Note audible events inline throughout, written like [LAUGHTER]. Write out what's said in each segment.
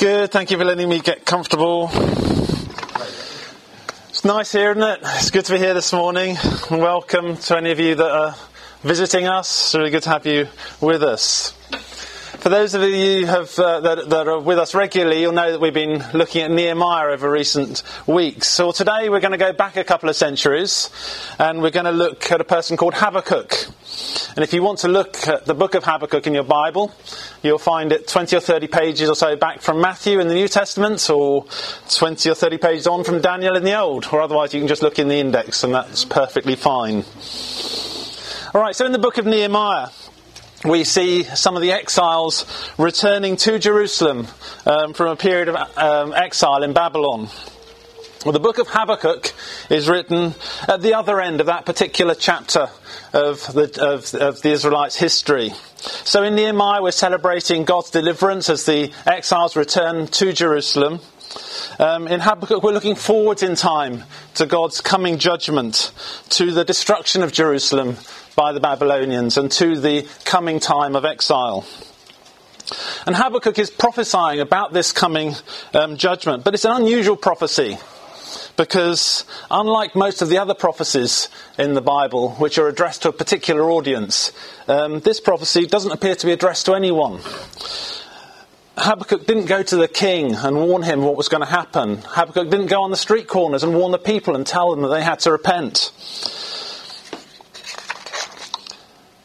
Good, thank you for letting me get comfortable. It's nice here, isn't it? It's good to be here this morning. Welcome to any of you that are visiting us. It's really good to have you with us. For those of you have, uh, that, that, are with us regularly, you'll know that we've been looking at Nehemiah over recent weeks. So today we're going to go back a couple of centuries and we're going to look at a person called Habakkuk. And if you want to look at the book of Habakkuk in your Bible, you'll find it 20 or 30 pages or so back from Matthew in the New Testament or 20 or 30 pages on from Daniel in the Old. Or otherwise you can just look in the index and that's perfectly fine. Alright, so in the book of Nehemiah, we see some of the exiles returning to Jerusalem um, from a period of um, exile in Babylon. Well, the book of Habakkuk is written at the other end of that particular chapter of the, of, of the Israelites' history. So in Nehemiah, we're celebrating God's deliverance as the exiles return to Jerusalem. Um, in Habakkuk, we're looking forward in time to God's coming judgment, to the destruction of Jerusalem by the Babylonians, and to the coming time of exile. And Habakkuk is prophesying about this coming um, judgment, but it's an unusual prophecy because, unlike most of the other prophecies in the Bible, which are addressed to a particular audience, um, this prophecy doesn't appear to be addressed to anyone. Habakkuk didn't go to the king and warn him what was going to happen. Habakkuk didn't go on the street corners and warn the people and tell them that they had to repent.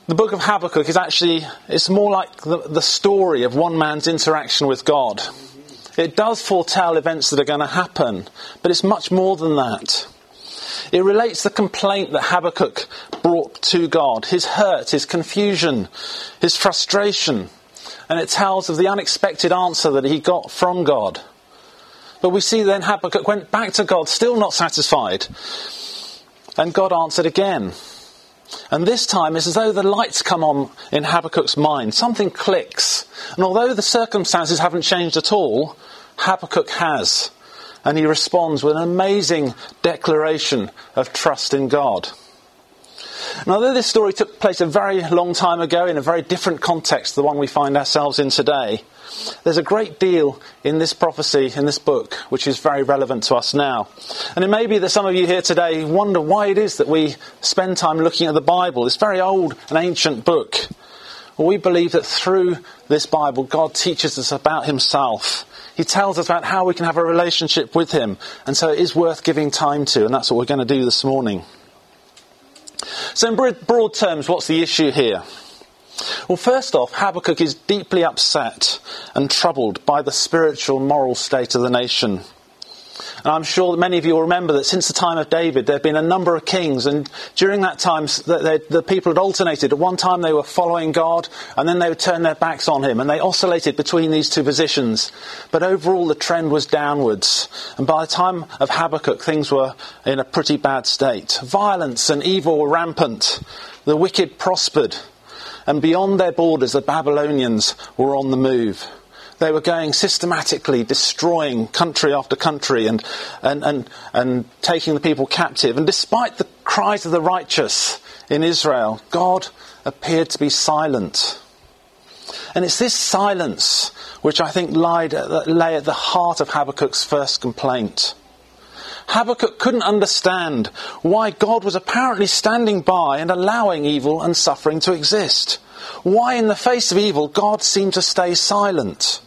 The book of Habakkuk is actually, it's more like the, the story of one man's interaction with God. It does foretell events that are going to happen, but it's much more than that. It relates the complaint that Habakkuk brought to God, his hurt, his confusion, his frustration, and it tells of the unexpected answer that he got from God. But we see then Habakkuk went back to God, still not satisfied, and God answered again. And this time it's as though the lights come on in Habakkuk's mind. Something clicks. And although the circumstances haven't changed at all, Habakkuk has. And he responds with an amazing declaration of trust in God. Now, although this story took place a very long time ago in a very different context the one we find ourselves in today, there's a great deal in this prophecy, in this book, which is very relevant to us now. And it may be that some of you here today wonder why it is that we spend time looking at the Bible, this very old and ancient book. Well, we believe that through this Bible, God teaches us about Himself. He tells us about how we can have a relationship with Him. And so it is worth giving time to, and that's what we're going to do this morning. So, in broad terms, what's the issue here? Well, first off, Habakkuk is deeply upset and troubled by the spiritual moral state of the nation. And I'm sure that many of you will remember that since the time of David, there have been a number of kings, and during that time, the people had alternated. At one time, they were following God, and then they would turn their backs on Him, and they oscillated between these two positions. But overall, the trend was downwards. And by the time of Habakkuk, things were in a pretty bad state. Violence and evil were rampant. The wicked prospered. And beyond their borders, the Babylonians were on the move. They were going systematically destroying country after country and, and, and, and taking the people captive. And despite the cries of the righteous in Israel, God appeared to be silent. And it's this silence which I think lied, lay at the heart of Habakkuk's first complaint. Habakkuk couldn't understand why God was apparently standing by and allowing evil and suffering to exist. Why, in the face of evil, God seemed to stay silent.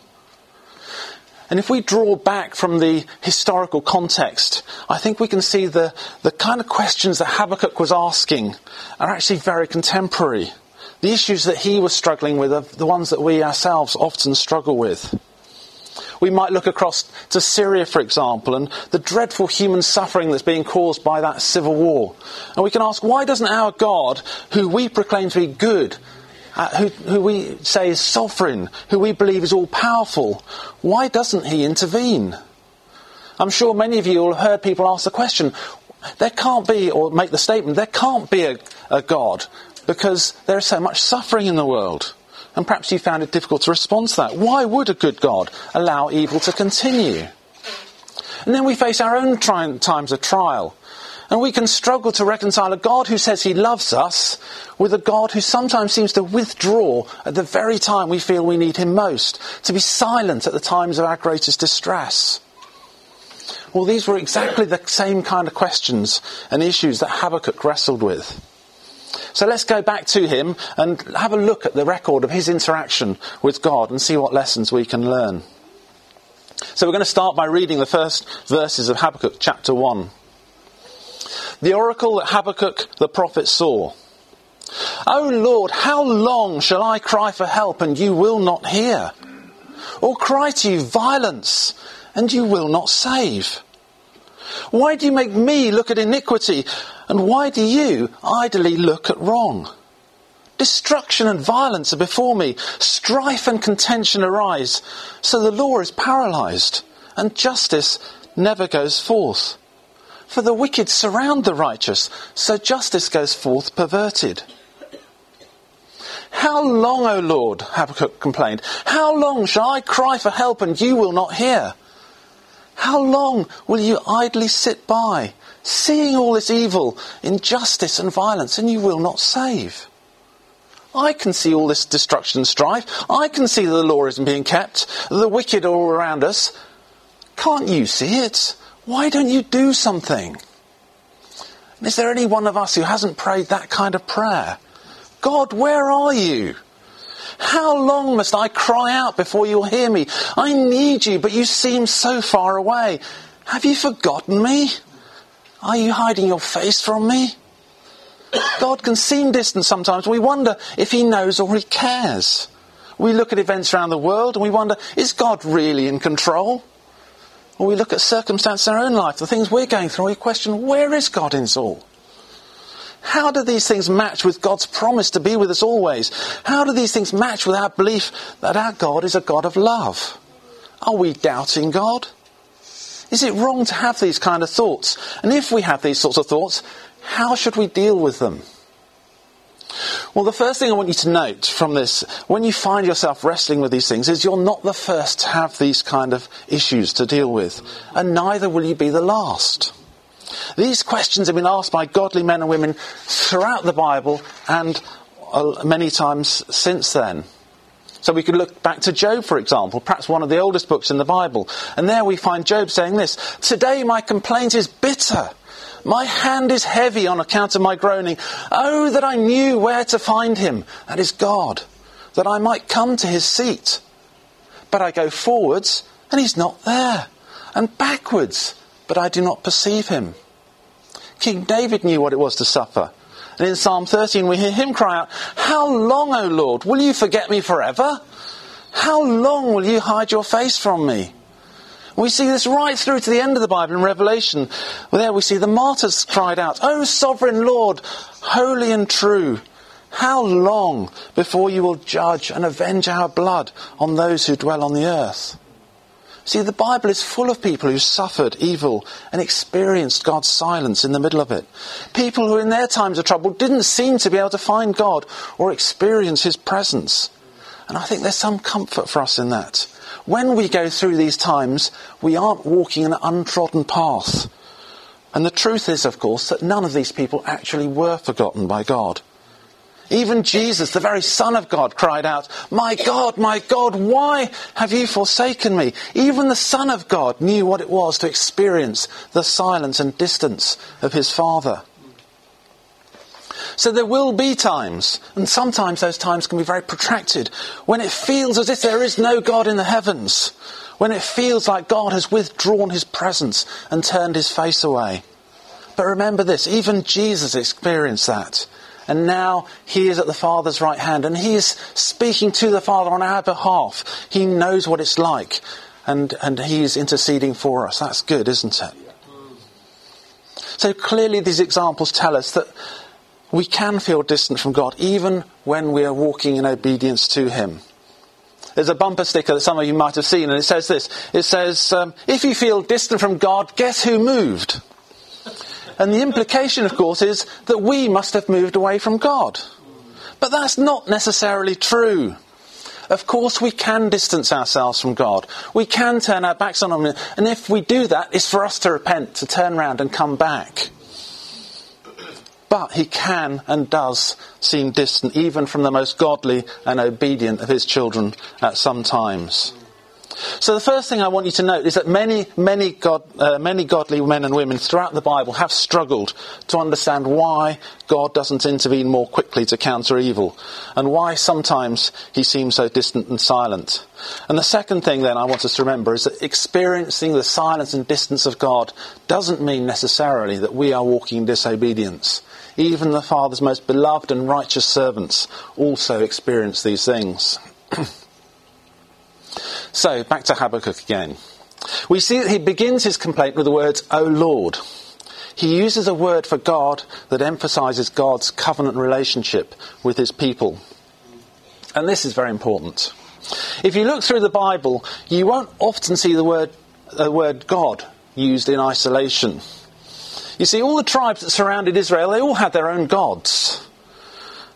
And if we draw back from the historical context, I think we can see the, the kind of questions that Habakkuk was asking are actually very contemporary. The issues that he was struggling with are the ones that we ourselves often struggle with. We might look across to Syria, for example, and the dreadful human suffering that's being caused by that civil war. And we can ask, why doesn't our God, who we proclaim to be good, uh, who, who we say is sovereign, who we believe is all powerful, why doesn't he intervene? I'm sure many of you will have heard people ask the question, there can't be, or make the statement, there can't be a, a God because there is so much suffering in the world. And perhaps you found it difficult to respond to that. Why would a good God allow evil to continue? And then we face our own tri- times of trial. And we can struggle to reconcile a God who says he loves us with a God who sometimes seems to withdraw at the very time we feel we need him most, to be silent at the times of our greatest distress. Well, these were exactly the same kind of questions and issues that Habakkuk wrestled with. So let's go back to him and have a look at the record of his interaction with God and see what lessons we can learn. So we're going to start by reading the first verses of Habakkuk chapter 1. The oracle that Habakkuk the prophet saw. O Lord, how long shall I cry for help and you will not hear? Or cry to you violence and you will not save? Why do you make me look at iniquity and why do you idly look at wrong? Destruction and violence are before me. Strife and contention arise. So the law is paralyzed and justice never goes forth. For the wicked surround the righteous, so justice goes forth perverted. How long, O Lord, Habakkuk complained, how long shall I cry for help and you will not hear? How long will you idly sit by, seeing all this evil, injustice and violence, and you will not save? I can see all this destruction and strife. I can see that the law isn't being kept. The wicked are all around us. Can't you see it? Why don't you do something? Is there any one of us who hasn't prayed that kind of prayer? God, where are you? How long must I cry out before you'll hear me? I need you, but you seem so far away. Have you forgotten me? Are you hiding your face from me? God can seem distant sometimes. We wonder if he knows or he cares. We look at events around the world and we wonder, is God really in control? Or we look at circumstances in our own life, the things we're going through, and we question, where is God in it all? How do these things match with God's promise to be with us always? How do these things match with our belief that our God is a God of love? Are we doubting God? Is it wrong to have these kind of thoughts? And if we have these sorts of thoughts, how should we deal with them? Well, the first thing I want you to note from this, when you find yourself wrestling with these things, is you're not the first to have these kind of issues to deal with, and neither will you be the last. These questions have been asked by godly men and women throughout the Bible and uh, many times since then. So we could look back to Job, for example, perhaps one of the oldest books in the Bible. And there we find Job saying this Today my complaint is bitter. My hand is heavy on account of my groaning. Oh, that I knew where to find him, that is God, that I might come to his seat. But I go forwards, and he's not there, and backwards, but I do not perceive him. King David knew what it was to suffer. And in Psalm 13, we hear him cry out, How long, O Lord, will you forget me forever? How long will you hide your face from me? We see this right through to the end of the Bible in Revelation. There we see the martyrs cried out, O sovereign Lord, holy and true, how long before you will judge and avenge our blood on those who dwell on the earth? See, the Bible is full of people who suffered evil and experienced God's silence in the middle of it. People who, in their times of trouble, didn't seem to be able to find God or experience His presence. And I think there's some comfort for us in that when we go through these times, we aren't walking an untrodden path. And the truth is, of course, that none of these people actually were forgotten by God. Even Jesus, the very Son of God, cried out, My God, my God, why have you forsaken me? Even the Son of God knew what it was to experience the silence and distance of his Father. So there will be times, and sometimes those times can be very protracted, when it feels as if there is no God in the heavens, when it feels like God has withdrawn his presence and turned his face away. But remember this, even Jesus experienced that. And now he is at the Father's right hand and he is speaking to the Father on our behalf. He knows what it's like and, and he is interceding for us. That's good, isn't it? So clearly these examples tell us that we can feel distant from God even when we are walking in obedience to Him. There's a bumper sticker that some of you might have seen, and it says this. It says, um, if you feel distant from God, guess who moved? And the implication, of course, is that we must have moved away from God. But that's not necessarily true. Of course, we can distance ourselves from God. We can turn our backs on Him. And if we do that, it's for us to repent, to turn around and come back. But he can and does seem distant, even from the most godly and obedient of his children at some times. So the first thing I want you to note is that many, many, God, uh, many godly men and women throughout the Bible have struggled to understand why God doesn't intervene more quickly to counter evil, and why sometimes he seems so distant and silent. And the second thing then I want us to remember is that experiencing the silence and distance of God doesn't mean necessarily that we are walking in disobedience. Even the Father's most beloved and righteous servants also experience these things. [CLEARS THROAT] So, back to Habakkuk again. We see that he begins his complaint with the words, O Lord. He uses a word for God that emphasizes God's covenant relationship with his people. And this is very important. If you look through the Bible, you won't often see the word, the word God used in isolation. You see, all the tribes that surrounded Israel, they all had their own gods.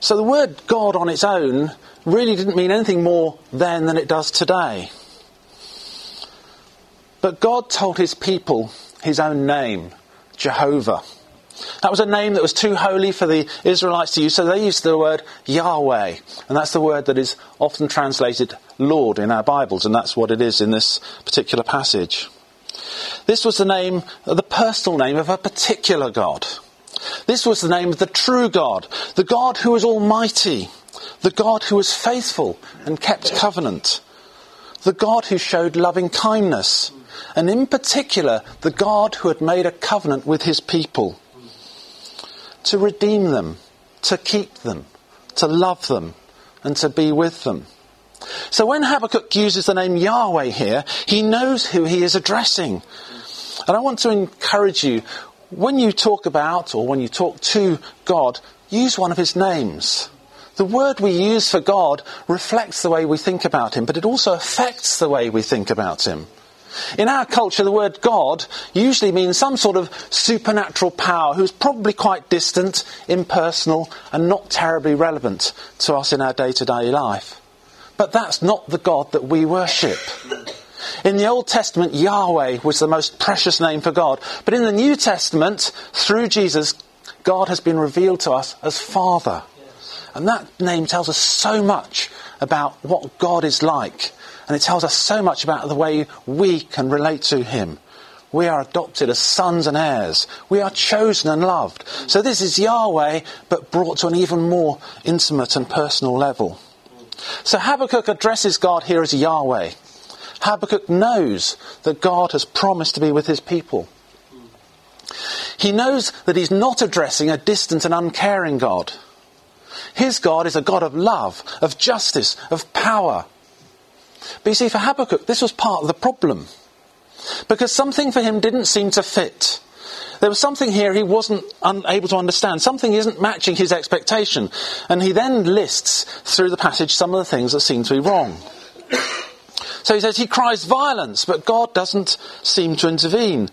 So the word God on its own really didn't mean anything more then than it does today. But God told his people his own name, Jehovah. That was a name that was too holy for the Israelites to use, so they used the word Yahweh. And that's the word that is often translated Lord in our Bibles, and that's what it is in this particular passage. This was the name, the personal name of a particular God. This was the name of the true God, the God who was almighty, the God who was faithful and kept covenant, the God who showed loving kindness, and in particular, the God who had made a covenant with his people to redeem them, to keep them, to love them, and to be with them. So when Habakkuk uses the name Yahweh here, he knows who he is addressing. And I want to encourage you, when you talk about or when you talk to God, use one of his names. The word we use for God reflects the way we think about him, but it also affects the way we think about him. In our culture, the word God usually means some sort of supernatural power who's probably quite distant, impersonal, and not terribly relevant to us in our day to day life. But that's not the God that we worship. In the Old Testament, Yahweh was the most precious name for God. But in the New Testament, through Jesus, God has been revealed to us as Father. And that name tells us so much about what God is like and it tells us so much about the way we can relate to Him. We are adopted as sons and heirs. We are chosen and loved. So this is Yahweh, but brought to an even more intimate and personal level. So Habakkuk addresses God here as Yahweh. Habakkuk knows that God has promised to be with his people. He knows that he's not addressing a distant and uncaring God. His God is a God of love, of justice, of power, but you see, for Habakkuk, this was part of the problem. Because something for him didn't seem to fit. There was something here he wasn't unable to understand. Something isn't matching his expectation. And he then lists through the passage some of the things that seem to be wrong. [COUGHS] So he says he cries violence, but God doesn't seem to intervene.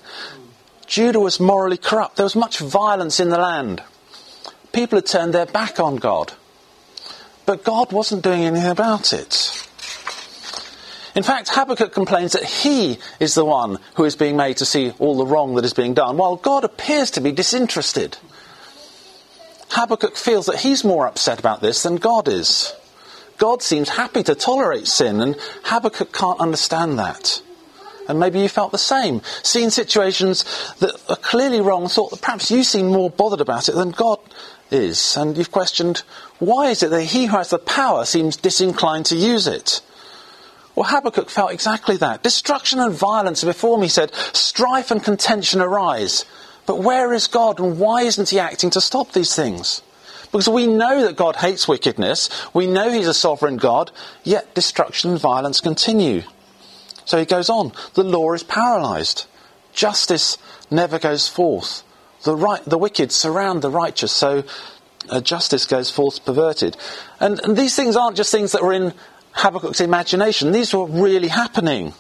Judah was morally corrupt. There was much violence in the land. People had turned their back on God. But God wasn't doing anything about it. In fact, Habakkuk complains that he is the one who is being made to see all the wrong that is being done, while God appears to be disinterested. Habakkuk feels that he's more upset about this than God is. God seems happy to tolerate sin, and Habakkuk can't understand that. And maybe you felt the same. Seeing situations that are clearly wrong, thought that perhaps you seem more bothered about it than God is. And you've questioned, why is it that he who has the power seems disinclined to use it? Well, Habakkuk felt exactly that. Destruction and violence are before me, he said, strife and contention arise. But where is God and why isn't he acting to stop these things? Because we know that God hates wickedness, we know he's a sovereign God, yet destruction and violence continue. So he goes on, the law is paralysed. Justice never goes forth. The, right, the wicked surround the righteous, so uh, justice goes forth perverted. And, and these things aren't just things that were in Habakkuk's imagination. These were really happening.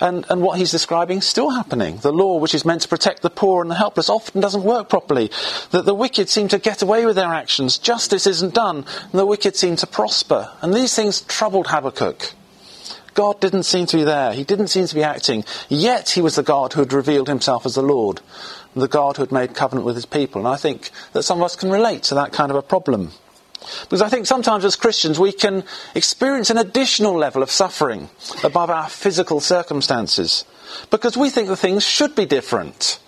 And, and what he's describing is still happening. The law, which is meant to protect the poor and the helpless, often doesn't work properly. That the wicked seem to get away with their actions. Justice isn't done, and the wicked seem to prosper. And these things troubled Habakkuk. God didn't seem to be there. He didn't seem to be acting. Yet he was the God who had revealed himself as the Lord, the God who had made covenant with his people. And I think that some of us can relate to that kind of a problem. Because I think sometimes as Christians we can experience an additional level of suffering above our physical circumstances. Because we think that things should be different.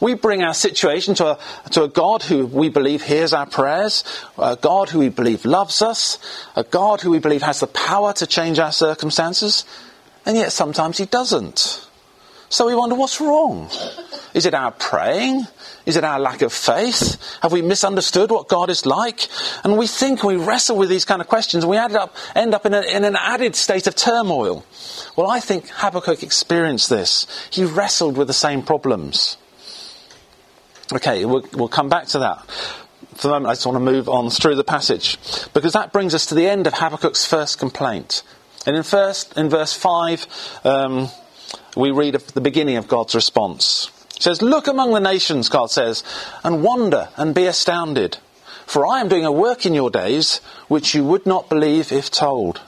We bring our situation to a, to a God who we believe hears our prayers, a God who we believe loves us, a God who we believe has the power to change our circumstances, and yet sometimes He doesn't. So we wonder what's wrong? Is it our praying? Is it our lack of faith? Have we misunderstood what God is like? And we think we wrestle with these kind of questions and we end up, end up in, a, in an added state of turmoil. Well, I think Habakkuk experienced this. He wrestled with the same problems. Okay, we'll, we'll come back to that. For the moment, I just want to move on through the passage because that brings us to the end of Habakkuk's first complaint. And in, first, in verse 5, um, we read the beginning of God's response. It says, Look among the nations, God says, and wonder and be astounded. For I am doing a work in your days which you would not believe if told.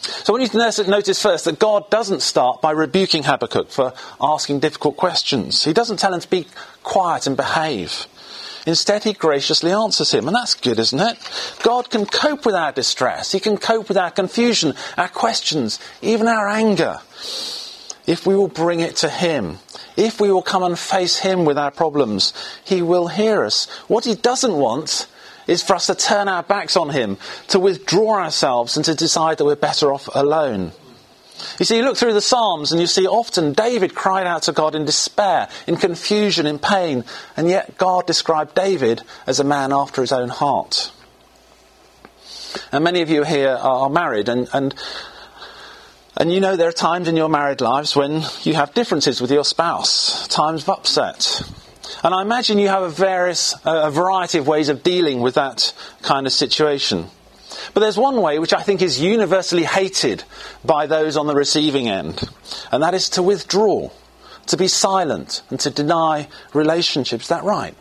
So we need to notice first that God doesn't start by rebuking Habakkuk for asking difficult questions. He doesn't tell him to be quiet and behave. Instead, he graciously answers him, and that's good, isn't it? God can cope with our distress. He can cope with our confusion, our questions, even our anger. If we will bring it to Him, if we will come and face Him with our problems, He will hear us. What He doesn't want is for us to turn our backs on Him, to withdraw ourselves and to decide that we're better off alone. You see, you look through the Psalms and you see often David cried out to God in despair, in confusion, in pain, and yet God described David as a man after his own heart. And many of you here are married, and, and, and you know there are times in your married lives when you have differences with your spouse, times of upset, and I imagine you have a, various, a variety of ways of dealing with that kind of situation. But there's one way which I think is universally hated by those on the receiving end, and that is to withdraw, to be silent, and to deny relationships. Is that right?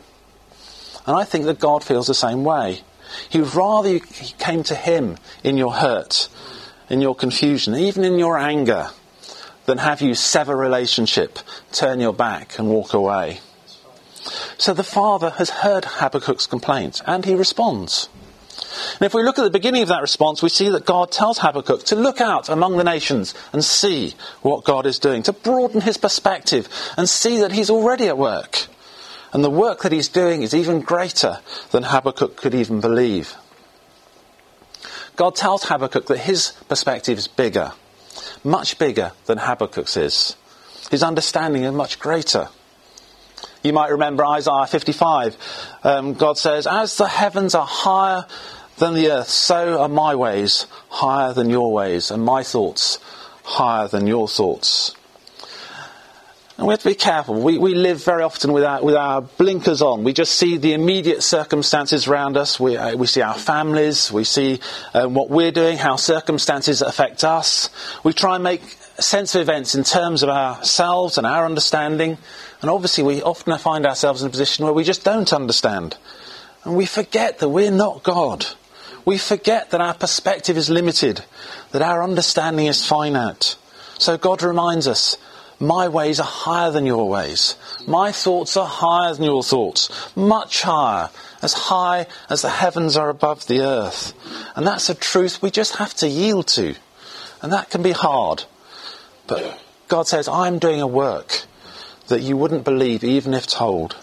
And I think that God feels the same way. He would rather you came to Him in your hurt, in your confusion, even in your anger, than have you sever relationship, turn your back, and walk away. So the father has heard Habakkuk's complaint and he responds. And if we look at the beginning of that response, we see that God tells Habakkuk to look out among the nations and see what God is doing, to broaden his perspective and see that he's already at work. And the work that he's doing is even greater than Habakkuk could even believe. God tells Habakkuk that his perspective is bigger, much bigger than Habakkuk's is. His understanding is much greater. You might remember Isaiah 55. Um, God says, As the heavens are higher than the earth, so are my ways higher than your ways, and my thoughts higher than your thoughts. And we have to be careful. We, we live very often with our, with our blinkers on. We just see the immediate circumstances around us. We, uh, we see our families. We see um, what we're doing, how circumstances affect us. We try and make sense of events in terms of ourselves and our understanding. And obviously, we often find ourselves in a position where we just don't understand. And we forget that we're not God. We forget that our perspective is limited, that our understanding is finite. So God reminds us, my ways are higher than your ways. My thoughts are higher than your thoughts. Much higher. As high as the heavens are above the earth. And that's a truth we just have to yield to. And that can be hard. But God says, I'm doing a work that you wouldn't believe even if told.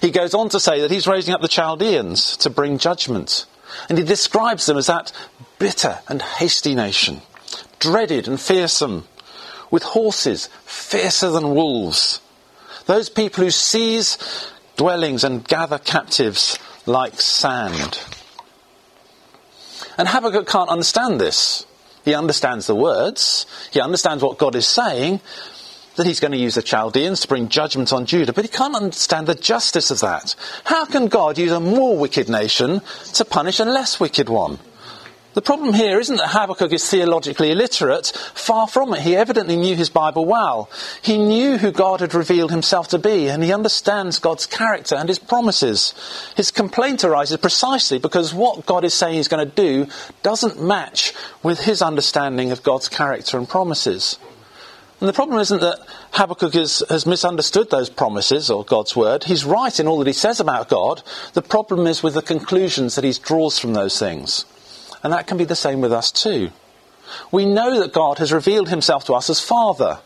He goes on to say that he's raising up the Chaldeans to bring judgment. And he describes them as that bitter and hasty nation, dreaded and fearsome, with horses fiercer than wolves. Those people who seize dwellings and gather captives like sand. And Habakkuk can't understand this. He understands the words, he understands what God is saying, that he's going to use the Chaldeans to bring judgment on Judah, but he can't understand the justice of that. How can God use a more wicked nation to punish a less wicked one? The problem here isn't that Habakkuk is theologically illiterate. Far from it. He evidently knew his Bible well. He knew who God had revealed himself to be, and he understands God's character and his promises. His complaint arises precisely because what God is saying he's going to do doesn't match with his understanding of God's character and promises. And the problem isn't that Habakkuk is, has misunderstood those promises or God's word. He's right in all that he says about God. The problem is with the conclusions that he draws from those things. And that can be the same with us too. We know that God has revealed himself to us as Father.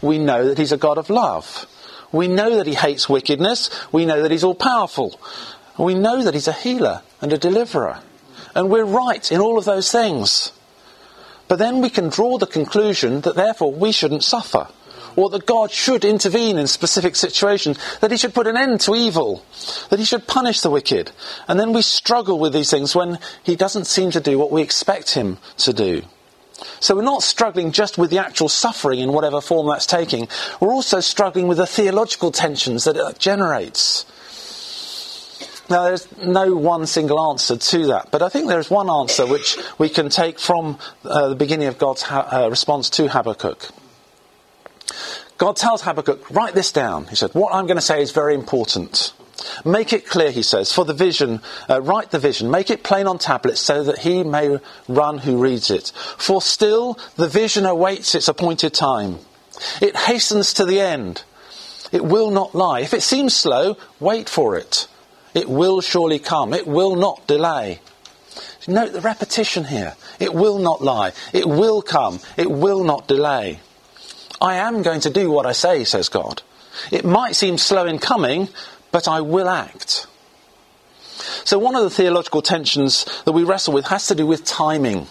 We know that he's a God of love. We know that he hates wickedness. We know that he's all powerful. We know that he's a healer and a deliverer. And we're right in all of those things. But then we can draw the conclusion that therefore we shouldn't suffer. Or that God should intervene in specific situations, that He should put an end to evil, that He should punish the wicked. And then we struggle with these things when He doesn't seem to do what we expect Him to do. So we're not struggling just with the actual suffering in whatever form that's taking, we're also struggling with the theological tensions that it generates. Now, there's no one single answer to that, but I think there's one answer which we can take from uh, the beginning of God's ha- uh, response to Habakkuk. God tells Habakkuk, write this down. He said, what I'm going to say is very important. Make it clear, he says, for the vision, uh, write the vision, make it plain on tablets so that he may run who reads it. For still the vision awaits its appointed time. It hastens to the end. It will not lie. If it seems slow, wait for it. It will surely come. It will not delay. Note the repetition here. It will not lie. It will come. It will not delay. I am going to do what I say, says God. It might seem slow in coming, but I will act. So, one of the theological tensions that we wrestle with has to do with timing.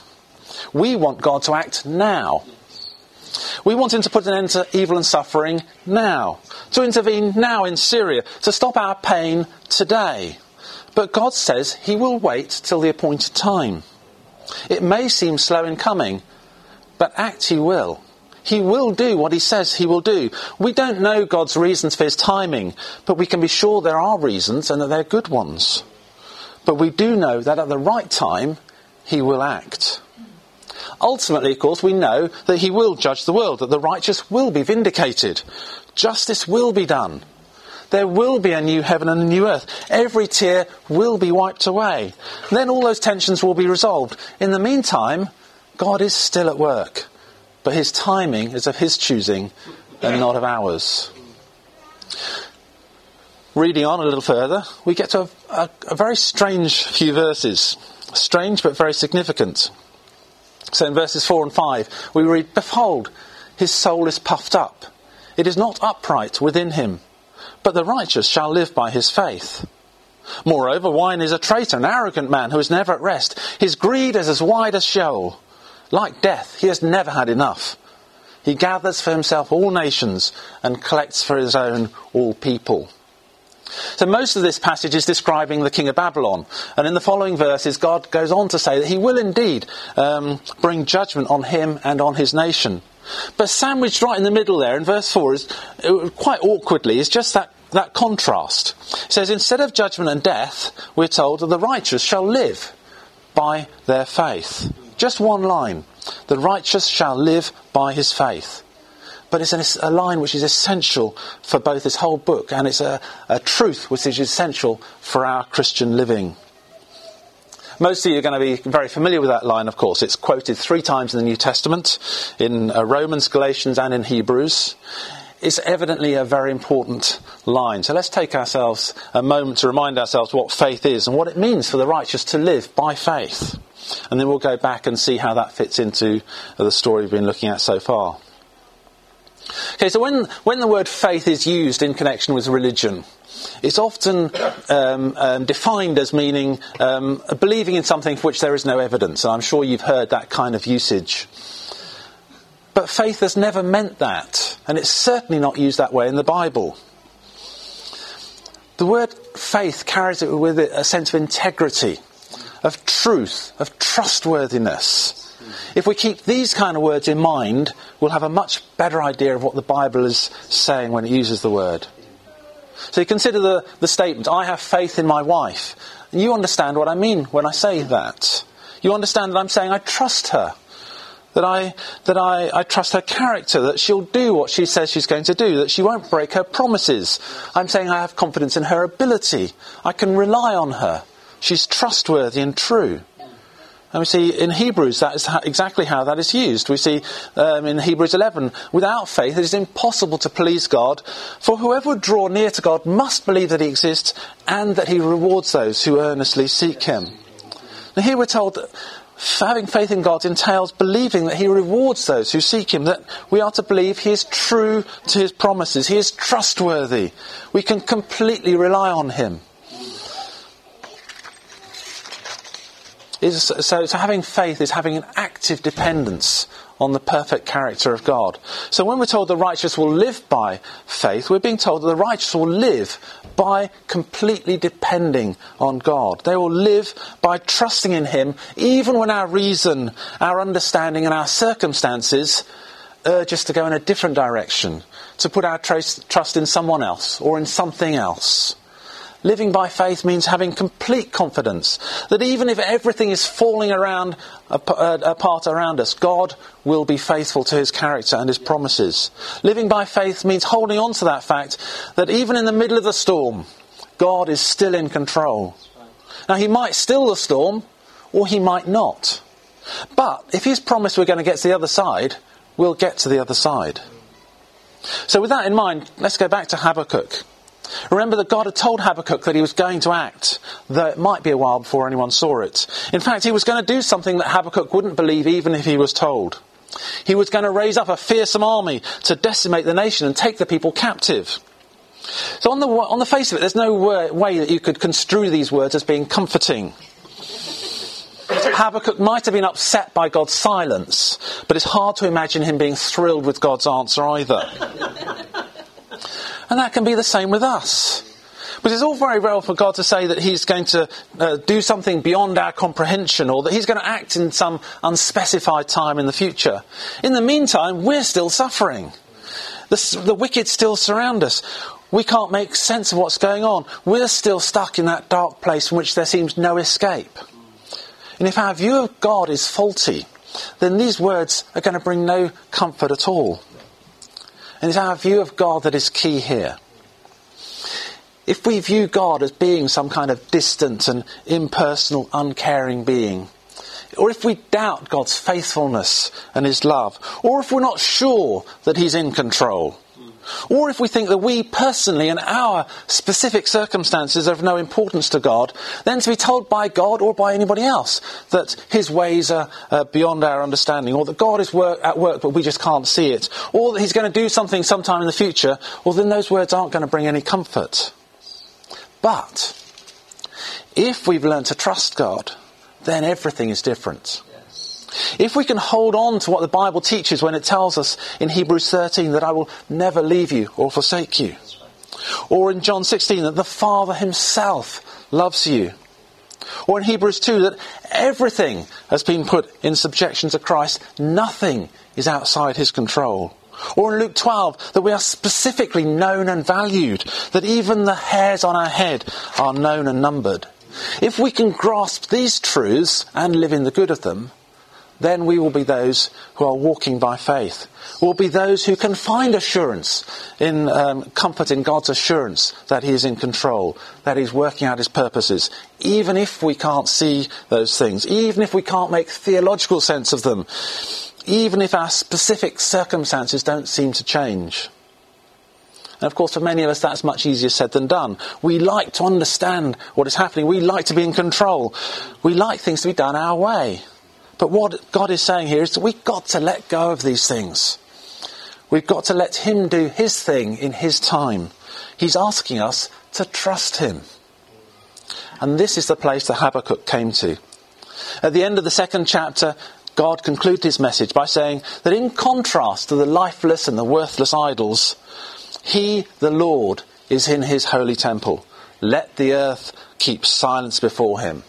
We want God to act now. We want him to put an end to evil and suffering now, to intervene now in Syria, to stop our pain today. But God says he will wait till the appointed time. It may seem slow in coming, but act he will. He will do what he says he will do. We don't know God's reasons for his timing, but we can be sure there are reasons and that they're good ones. But we do know that at the right time, he will act. Ultimately, of course, we know that he will judge the world, that the righteous will be vindicated. Justice will be done. There will be a new heaven and a new earth. Every tear will be wiped away. Then all those tensions will be resolved. In the meantime, God is still at work. But his timing is of his choosing and not of ours. Reading on a little further, we get to a, a, a very strange few verses. Strange but very significant. So in verses 4 and 5, we read, Behold, his soul is puffed up. It is not upright within him, but the righteous shall live by his faith. Moreover, wine is a traitor, an arrogant man who is never at rest. His greed is as wide as Sheol. Like death, he has never had enough. He gathers for himself all nations and collects for his own all people. So most of this passage is describing the king of Babylon. And in the following verses, God goes on to say that he will indeed um, bring judgment on him and on his nation. But sandwiched right in the middle there, in verse 4, is uh, quite awkwardly, is just that, that contrast. It says, instead of judgment and death, we're told that the righteous shall live by their faith. Just one line. The righteous shall live by his faith but it's a line which is essential for both this whole book and it's a, a truth which is essential for our Christian living. Most of you are going to be very familiar with that line, of course. It's quoted three times in the New Testament, in uh, Romans, Galatians, and in Hebrews. It's evidently a very important line. So let's take ourselves a moment to remind ourselves what faith is and what it means for the righteous to live by faith. And then we'll go back and see how that fits into the story we've been looking at so far. Okay, so when, when the word faith is used in connection with religion, it's often um, um, defined as meaning um, believing in something for which there is no evidence, and I'm sure you've heard that kind of usage. But faith has never meant that, and it's certainly not used that way in the Bible. The word faith carries it with it a sense of integrity, of truth, of trustworthiness. If we keep these kind of words in mind, we'll have a much better idea of what the Bible is saying when it uses the word. So you consider the, the statement, I have faith in my wife. And you understand what I mean when I say that. You understand that I'm saying I trust her. That I, that I, I trust her character, that she'll do what she says she's going to do, that she won't break her promises. I'm saying I have confidence in her ability. I can rely on her. She's trustworthy and true. And we see in Hebrews that is exactly how that is used. We see um, in Hebrews 11, without faith it is impossible to please God, for whoever would draw near to God must believe that He exists and that He rewards those who earnestly seek Him. Now here we're told that having faith in God entails believing that He rewards those who seek Him, that we are to believe He is true to His promises, He is trustworthy. We can completely rely on Him. Is, so, so having faith is having an active dependence on the perfect character of God. So when we're told the righteous will live by faith, we're being told that the righteous will live by completely depending on God. They will live by trusting in Him, even when our reason, our understanding, and our circumstances urge us to go in a different direction, to put our trust in someone else or in something else. Living by faith means having complete confidence that even if everything is falling around uh, apart around us, God will be faithful to his character and his promises. Living by faith means holding on to that fact that even in the middle of the storm, God is still in control. Now, he might still the storm, or he might not. But if he's promised we're going to get to the other side, we'll get to the other side. So, with that in mind, let's go back to Habakkuk. Remember that God had told Habakkuk that he was going to act, though it might be a while before anyone saw it. In fact, he was going to do something that Habakkuk wouldn't believe even if he was told. He was going to raise up a fearsome army to decimate the nation and take the people captive. So, on the, on the face of it, there's no way that you could construe these words as being comforting. Habakkuk might have been upset by God's silence, but it's hard to imagine him being thrilled with God's answer either. And that can be the same with us. But it's all very well for God to say that He's going to uh, do something beyond our comprehension or that He's going to act in some unspecified time in the future. In the meantime, we're still suffering. The, the wicked still surround us. We can't make sense of what's going on. We're still stuck in that dark place from which there seems no escape. And if our view of God is faulty, then these words are going to bring no comfort at all. And it's our view of God that is key here. If we view God as being some kind of distant and impersonal, uncaring being, or if we doubt God's faithfulness and His love, or if we're not sure that He's in control, or if we think that we personally and our specific circumstances are of no importance to God, then to be told by God or by anybody else that His ways are uh, beyond our understanding, or that God is work, at work but we just can't see it, or that He's going to do something sometime in the future, well, then those words aren't going to bring any comfort. But if we've learned to trust God, then everything is different. If we can hold on to what the Bible teaches when it tells us in Hebrews 13 that I will never leave you or forsake you, or in John 16 that the Father himself loves you, or in Hebrews 2 that everything has been put in subjection to Christ, nothing is outside his control. Or in Luke 12, that we are specifically known and valued, that even the hairs on our head are known and numbered. If we can grasp these truths and live in the good of them, then we will be those who are walking by faith. We'll be those who can find assurance in um, comfort in God's assurance that He is in control, that He's working out His purposes, even if we can't see those things, even if we can't make theological sense of them, even if our specific circumstances don't seem to change. And of course, for many of us, that's much easier said than done. We like to understand what is happening. We like to be in control. We like things to be done our way. But what God is saying here is that we've got to let go of these things. We've got to let Him do His thing in His time. He's asking us to trust Him. And this is the place that Habakkuk came to. At the end of the second chapter, God concluded his message by saying that in contrast to the lifeless and the worthless idols, He, the Lord, is in His holy temple. Let the earth keep silence before Him.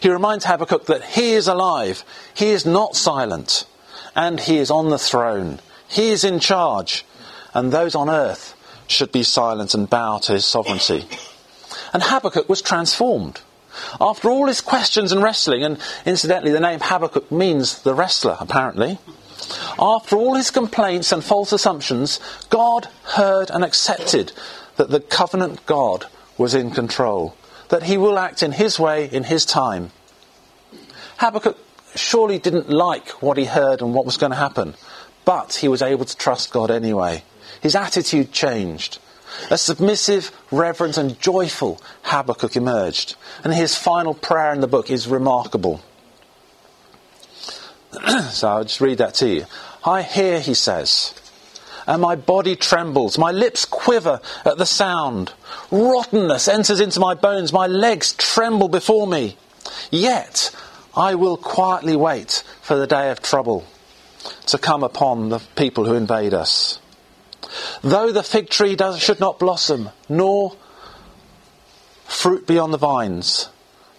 He reminds Habakkuk that he is alive, he is not silent, and he is on the throne. He is in charge, and those on earth should be silent and bow to his sovereignty. And Habakkuk was transformed. After all his questions and wrestling, and incidentally, the name Habakkuk means the wrestler, apparently. After all his complaints and false assumptions, God heard and accepted that the covenant God was in control, that he will act in his way, in his time. Habakkuk surely didn't like what he heard and what was going to happen, but he was able to trust God anyway. His attitude changed. A submissive, reverent, and joyful Habakkuk emerged, and his final prayer in the book is remarkable. [CLEARS THROAT] so I'll just read that to you. I hear, he says, and my body trembles, my lips quiver at the sound. Rottenness enters into my bones, my legs tremble before me. Yet I will quietly wait for the day of trouble to come upon the people who invade us. Though the fig tree does, should not blossom, nor fruit be on the vines,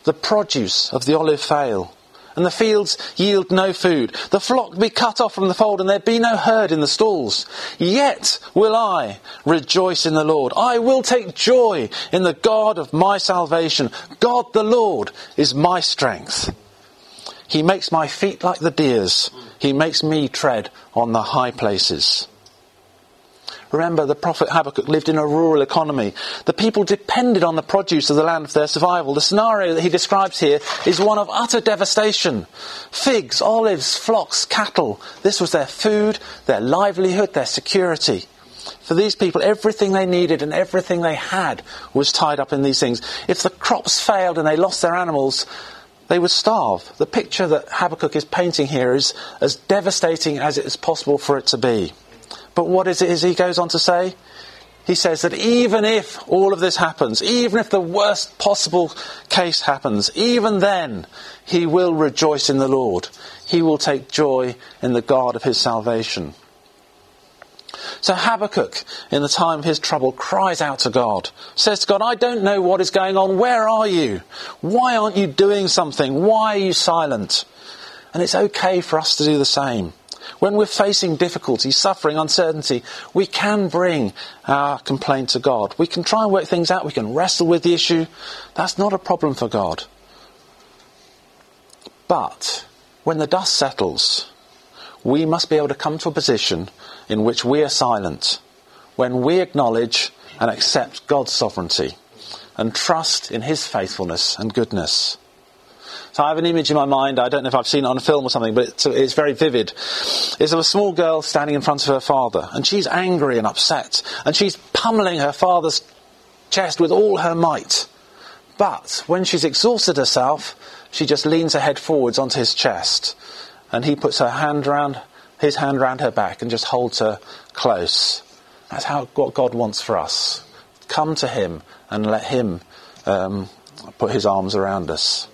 the produce of the olive fail, and the fields yield no food, the flock be cut off from the fold, and there be no herd in the stalls. Yet will I rejoice in the Lord. I will take joy in the God of my salvation. God the Lord is my strength. He makes my feet like the deer's. He makes me tread on the high places. Remember, the prophet Habakkuk lived in a rural economy. The people depended on the produce of the land for their survival. The scenario that he describes here is one of utter devastation. Figs, olives, flocks, cattle. This was their food, their livelihood, their security. For these people, everything they needed and everything they had was tied up in these things. If the crops failed and they lost their animals, they would starve. The picture that Habakkuk is painting here is as devastating as it is possible for it to be. But what is it is he goes on to say? He says that even if all of this happens, even if the worst possible case happens, even then he will rejoice in the Lord. He will take joy in the God of his salvation. So Habakkuk, in the time of his trouble, cries out to God, says to God, I don't know what is going on. Where are you? Why aren't you doing something? Why are you silent? And it's okay for us to do the same. When we're facing difficulty, suffering, uncertainty, we can bring our complaint to God. We can try and work things out. We can wrestle with the issue. That's not a problem for God. But when the dust settles, we must be able to come to a position in which we are silent, when we acknowledge and accept God's sovereignty and trust in His faithfulness and goodness. So I have an image in my mind. I don't know if I've seen it on a film or something, but it's, it's very vivid. It's of a small girl standing in front of her father, and she's angry and upset, and she's pummeling her father's chest with all her might. But when she's exhausted herself, she just leans her head forwards onto his chest, and he puts her hand around his hand round her back and just holds her close. That's how what God wants for us. Come to Him and let Him um, put His arms around us.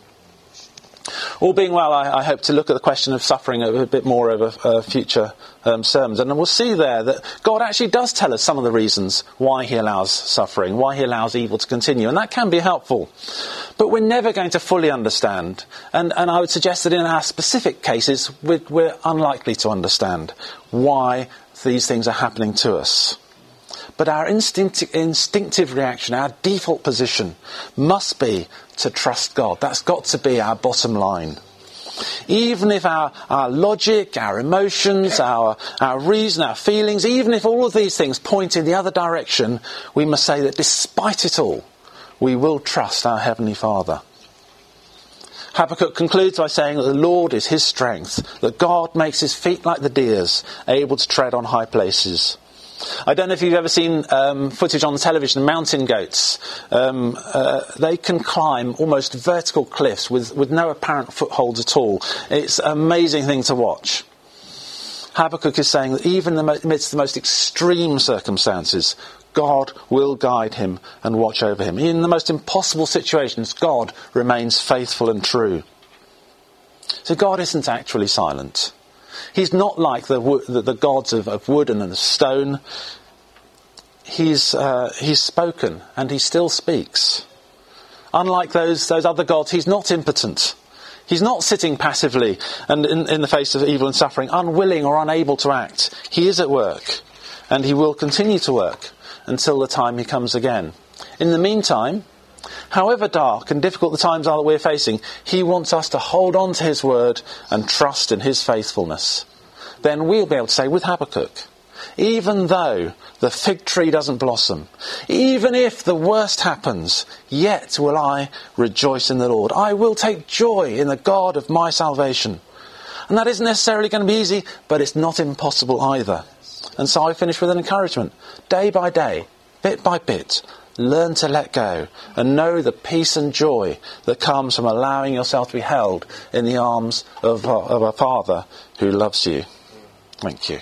All being well, I, I, hope to look at the question of suffering a, a bit more over uh, future um, sermons. And we'll see there that God actually does tell us some of the reasons why He allows suffering, why He allows evil to continue. And that can be helpful. But we're never going to fully understand. And, and I would suggest that in our specific cases, we're, we're unlikely to understand why these things are happening to us. But our instinct, instinctive reaction, our default position, must be to trust God. That's got to be our bottom line. Even if our, our logic, our emotions, our, our reason, our feelings, even if all of these things point in the other direction, we must say that despite it all, we will trust our Heavenly Father. Habakkuk concludes by saying that the Lord is his strength, that God makes his feet like the deer's, able to tread on high places. I don't know if you've ever seen um, footage on television of mountain goats. Um, uh, they can climb almost vertical cliffs with, with no apparent footholds at all. It's an amazing thing to watch. Habakkuk is saying that even amidst the most extreme circumstances, God will guide him and watch over him. In the most impossible situations, God remains faithful and true. So God isn't actually silent. He's not like the, the, the gods of, of, wood and of stone. He's, uh, he's spoken and he still speaks. Unlike those, those other gods, he's not impotent. He's not sitting passively and in, in the face of evil and suffering, unwilling or unable to act. He is at work and he will continue to work until the time he comes again. In the meantime, however dark and difficult the times are that we're facing, He wants us to hold on to His word and trust in His faithfulness. Then we'll be able to say with Habakkuk, even though the fig tree doesn't blossom, even if the worst happens, yet will I rejoice in the Lord. I will take joy in the God of my salvation. And that isn't necessarily going to be easy, but it's not impossible either. And so I finish with an encouragement. Day by day, bit by bit, learn to let go and know the peace and joy that comes from allowing yourself to be held in the arms of, of a Father who loves you. Thank you.